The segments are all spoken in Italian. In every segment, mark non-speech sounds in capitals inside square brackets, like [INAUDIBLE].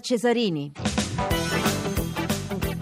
Cesarini.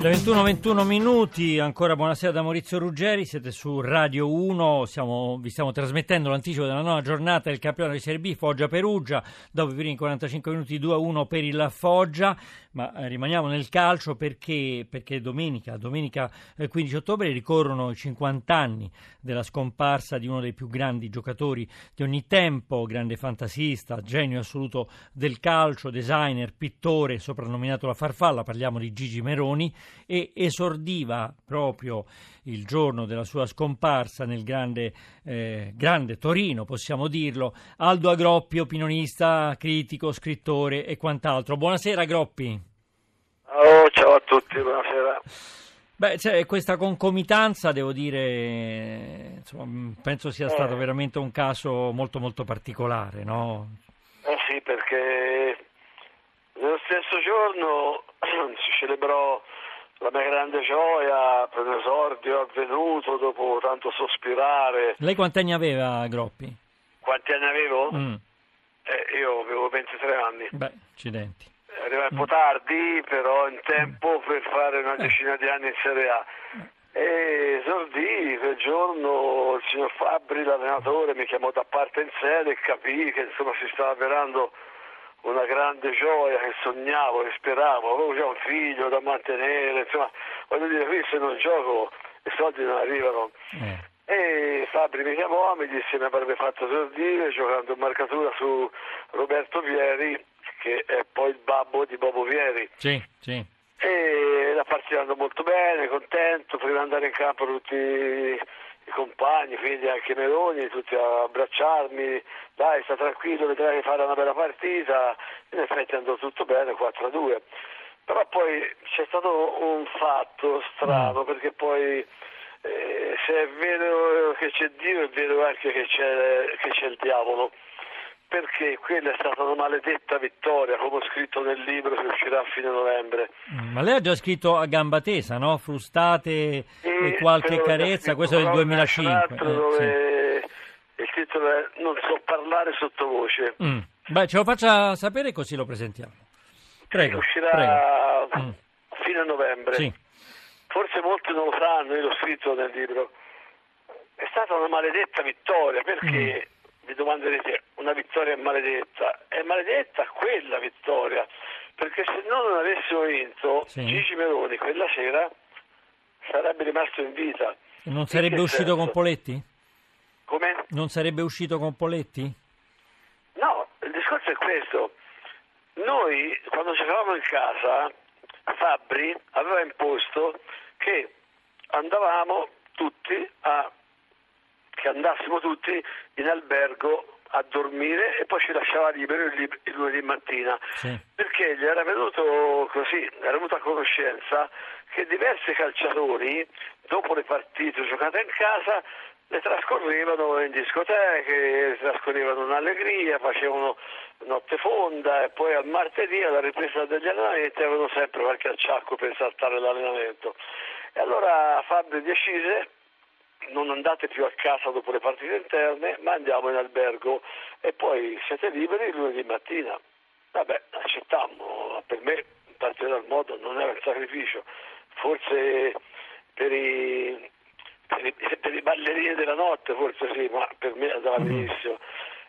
Le 21-21 minuti, ancora buonasera da Maurizio Ruggeri, siete su Radio 1, siamo, vi stiamo trasmettendo l'anticipo della nona giornata del campionato di Serie B Foggia-Perugia, dopo i primi 45 minuti 2-1 per il Foggia, ma eh, rimaniamo nel calcio perché, perché domenica, domenica eh, 15 ottobre ricorrono i 50 anni della scomparsa di uno dei più grandi giocatori di ogni tempo, grande fantasista, genio assoluto del calcio, designer, pittore, soprannominato la farfalla, parliamo di Gigi Meroni, e esordiva proprio il giorno della sua scomparsa nel grande, eh, grande Torino, possiamo dirlo, Aldo Agroppi, opinionista, critico, scrittore e quant'altro. Buonasera Groppi. Oh, ciao a tutti, buonasera. Beh, cioè, questa concomitanza, devo dire, insomma, penso sia stato Eh. veramente un caso molto molto particolare, no? Eh sì, perché nello stesso giorno [CLEARS THROAT] si celebrò la mia grande gioia per l'esordio avvenuto dopo tanto sospirare. Lei quanti anni aveva, Groppi? Quanti anni avevo? Mm, Eh, io avevo 23 anni. beh, accidenti. Arrivai un po' tardi, però in tempo per fare una Eh. decina di anni in Serie A. E esordì quel giorno il signor Fabbri, l'allenatore, mi chiamò da parte in sede e capì che insomma si stava avverando una grande gioia che sognavo, che speravo, avevo già un figlio da mantenere, insomma, voglio dire, qui se non gioco i soldi non arrivano. Eh. E Fabri mi chiamò, mi disse mi avrebbe fatto esordire giocando in marcatura su Roberto Vieri, che è poi il babbo di Bobo Vieri. Sì, sì. Andò molto bene, contento, prima di andare in campo tutti i compagni, quindi anche Meloni, tutti a abbracciarmi, dai sta tranquillo, vedrai fare una bella partita, in effetti andò tutto bene, 4-2. Però poi c'è stato un fatto strano, perché poi eh, se è vero che c'è Dio è vero anche che c'è, che c'è il diavolo perché quella è stata una maledetta vittoria, come ho scritto nel libro che uscirà a fine novembre. Mm, Ma lei ha già scritto a gamba tesa, no? Frustate e qualche quello che carezza, questo è del proprio 2005. un altro eh, sì. dove Il titolo è Non so parlare sottovoce. Mm. Beh, ce lo faccia sapere così lo presentiamo. Prego, uscirà prego. a Mm. fine novembre. Sì. Forse molti non lo sanno, io l'ho scritto nel libro. È stata una maledetta vittoria, perché Mm. vi domanderete, una vittoria maledetta? È maledetta quella vittoria, perché se noi non avessimo vinto, Sì. Gigi Meloni quella sera sarebbe rimasto in vita. Non sarebbe uscito senso? con Poletti? Come? Non sarebbe uscito con Poletti? No, il discorso è questo. Noi, quando giocavamo in casa, Fabri aveva imposto che andavamo tutti a che andassimo tutti in albergo a dormire e poi ci lasciava libero il, lib- il lunedì mattina Sì. perché gli era venuto così, era venuto a conoscenza che diversi calciatori dopo le partite giocate in casa le trascorrevano in discoteche, trascorrevano in allegria, facevano notte fonda e poi al martedì alla ripresa degli allenamenti avevano sempre qualche acciacco per saltare l'allenamento. E allora Fabio decise non andate più a casa dopo le partite interne, ma andiamo in albergo e poi siete liberi il lunedì mattina. Vabbè, accettammo, per me in particolar modo non era un sacrificio, forse per i, per i, per i ballerini della notte forse sì, ma per me andava benissimo.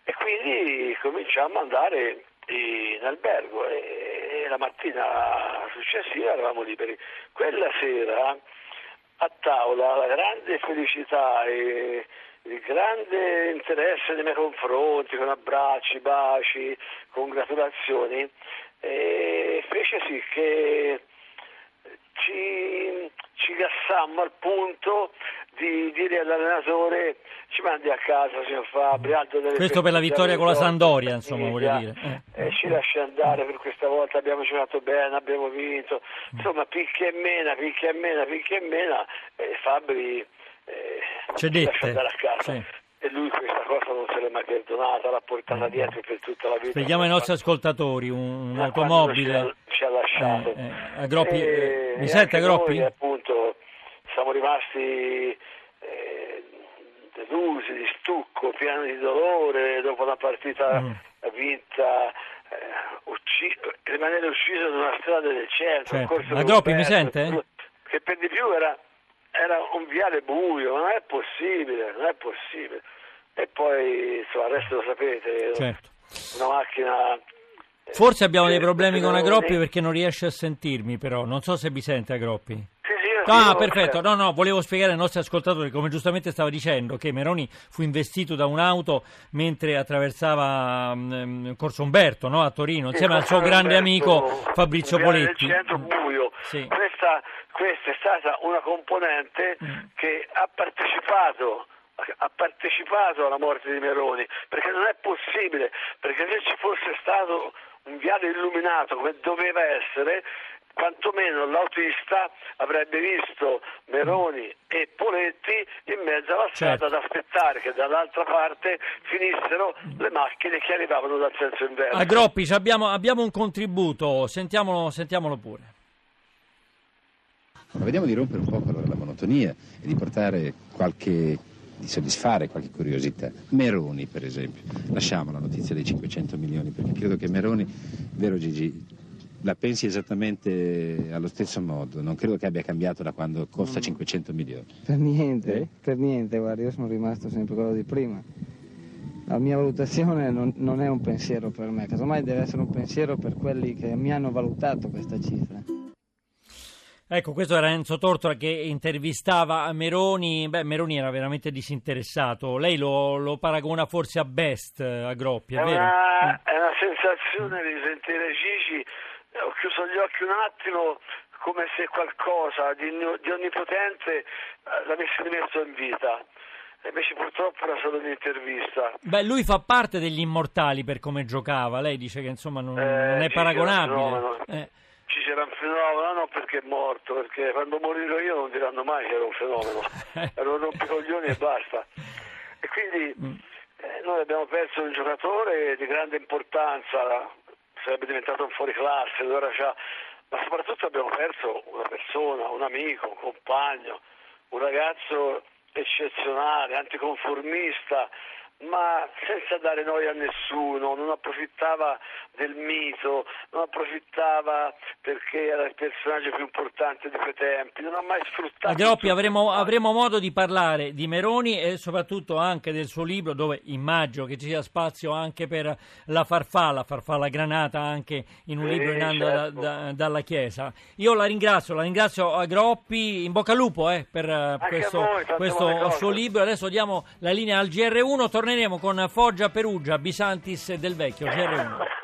E quindi cominciamo ad andare in albergo e, e la mattina successiva eravamo liberi. Quella sera a tavola la grande felicità e il grande interesse nei miei confronti, con abbracci, baci, congratulazioni, fece sì che ci, ci gassammo al punto di dire all'allenatore ci mandi a casa signor Fabri Aldo deve Questo per la vittoria con la la insomma, voglio dire. Eh. eh, ci lasci andare per questa volta abbiamo giocato bene, abbiamo vinto insomma picchia e mena, picchia e mena, picchia e mena e Fabri eh, ci lascia andare a casa sì. e lui questa cosa non se l'è mai perdonata l'ha portata dietro per tutta la vita Spieghiamo ai nostri ascoltatori, un, Ma quando un'automobile. ci ha, ci ha lasciato Eh, eh, Groppi, eh, mi sente, Groppi? noi, siamo rimasti eh, delusi di stucco pieni di dolore dopo una partita Mm. vinta eh, ucci- rimanere ucciso in una strada del centro. Certo. corso La Groppi mi sente? Che per di più era, era un viale buio, non è possibile, non è possibile. E poi, insomma, il resto lo sapete, Certo. una macchina... eh, Forse abbiamo dei problemi con Agroppi perché non riesce a sentirmi, però non so se mi sente Agroppi. Ah, io- perfetto. No, no, volevo spiegare ai nostri ascoltatori, come giustamente stava dicendo, che Meroni fu investito da un'auto mentre attraversava mm, Corso Umberto no, a Torino, insieme al suo grande amico Fabrizio Poletti. centro buio. Sì. Questa, questa è stata una componente Mm. che ha partecipato ha partecipato alla morte di Meroni perché non è possibile perché se ci fosse stato un viale illuminato come doveva essere quantomeno l'autista avrebbe visto Meroni e Poletti in mezzo alla strada Certo. ad aspettare che dall'altra parte finissero le macchine che arrivavano dal senso inverso. Agroppi, ci abbiamo, abbiamo un contributo, sentiamolo, sentiamolo pure. Ma vediamo di rompere un po' allora la monotonia e di portare qualche di soddisfare qualche curiosità. Meroni, per esempio. Lasciamo la notizia dei 500 milioni perché credo che Meroni, vero Gigi, la pensi esattamente allo stesso modo. Non credo che abbia cambiato da quando costa 500 milioni. Per niente, Eh? per niente, guarda, io sono rimasto sempre quello di prima. La mia valutazione non, non è un pensiero per me, casomai deve essere un pensiero per quelli che mi hanno valutato questa cifra. Ecco, questo era Enzo Tortora che intervistava Meroni. Beh, Meroni era veramente disinteressato. Lei lo, lo paragona forse a Best, a Groppi, è, È vero? una, è una sensazione di sentire Gigi, ho chiuso gli occhi un attimo come se qualcosa di, di onnipotente eh, l'avesse rimesso in vita. Invece purtroppo era solo un'intervista. Beh, lui fa parte degli immortali per come giocava. Lei dice che insomma non, Eh, non è paragonabile. fenomeno. Eh, Ci c'era un fenomeno, non perché è morto, perché quando morirò io non diranno mai che era un fenomeno. [LAUGHS] Era un rompicoglioni e basta. E quindi Mm. eh, noi abbiamo perso un giocatore di grande importanza, sarebbe diventato un fuoriclasse, ora c'ha... ma soprattutto abbiamo perso una persona, un amico, un compagno, un ragazzo eccezionale, anticonformista, ma senza dare noia a nessuno, non approfittava del mito, non approfittava perché era il personaggio più importante di quei tempi, non ha mai sfruttato... A Groppi il suo avremo, avremo modo di parlare di Meroni e soprattutto anche del suo libro dove immagino che ci sia spazio anche per la farfalla, farfalla granata anche in un Sì, libro in certo. da- da- dalla Chiesa. Io la ringrazio, la ringrazio a Groppi, in bocca al lupo eh, per eh, a questo, voi, questo suo libro. Adesso diamo la linea al GR1, torneremo con Foggia Perugia, Bisantis del Vecchio, GR1.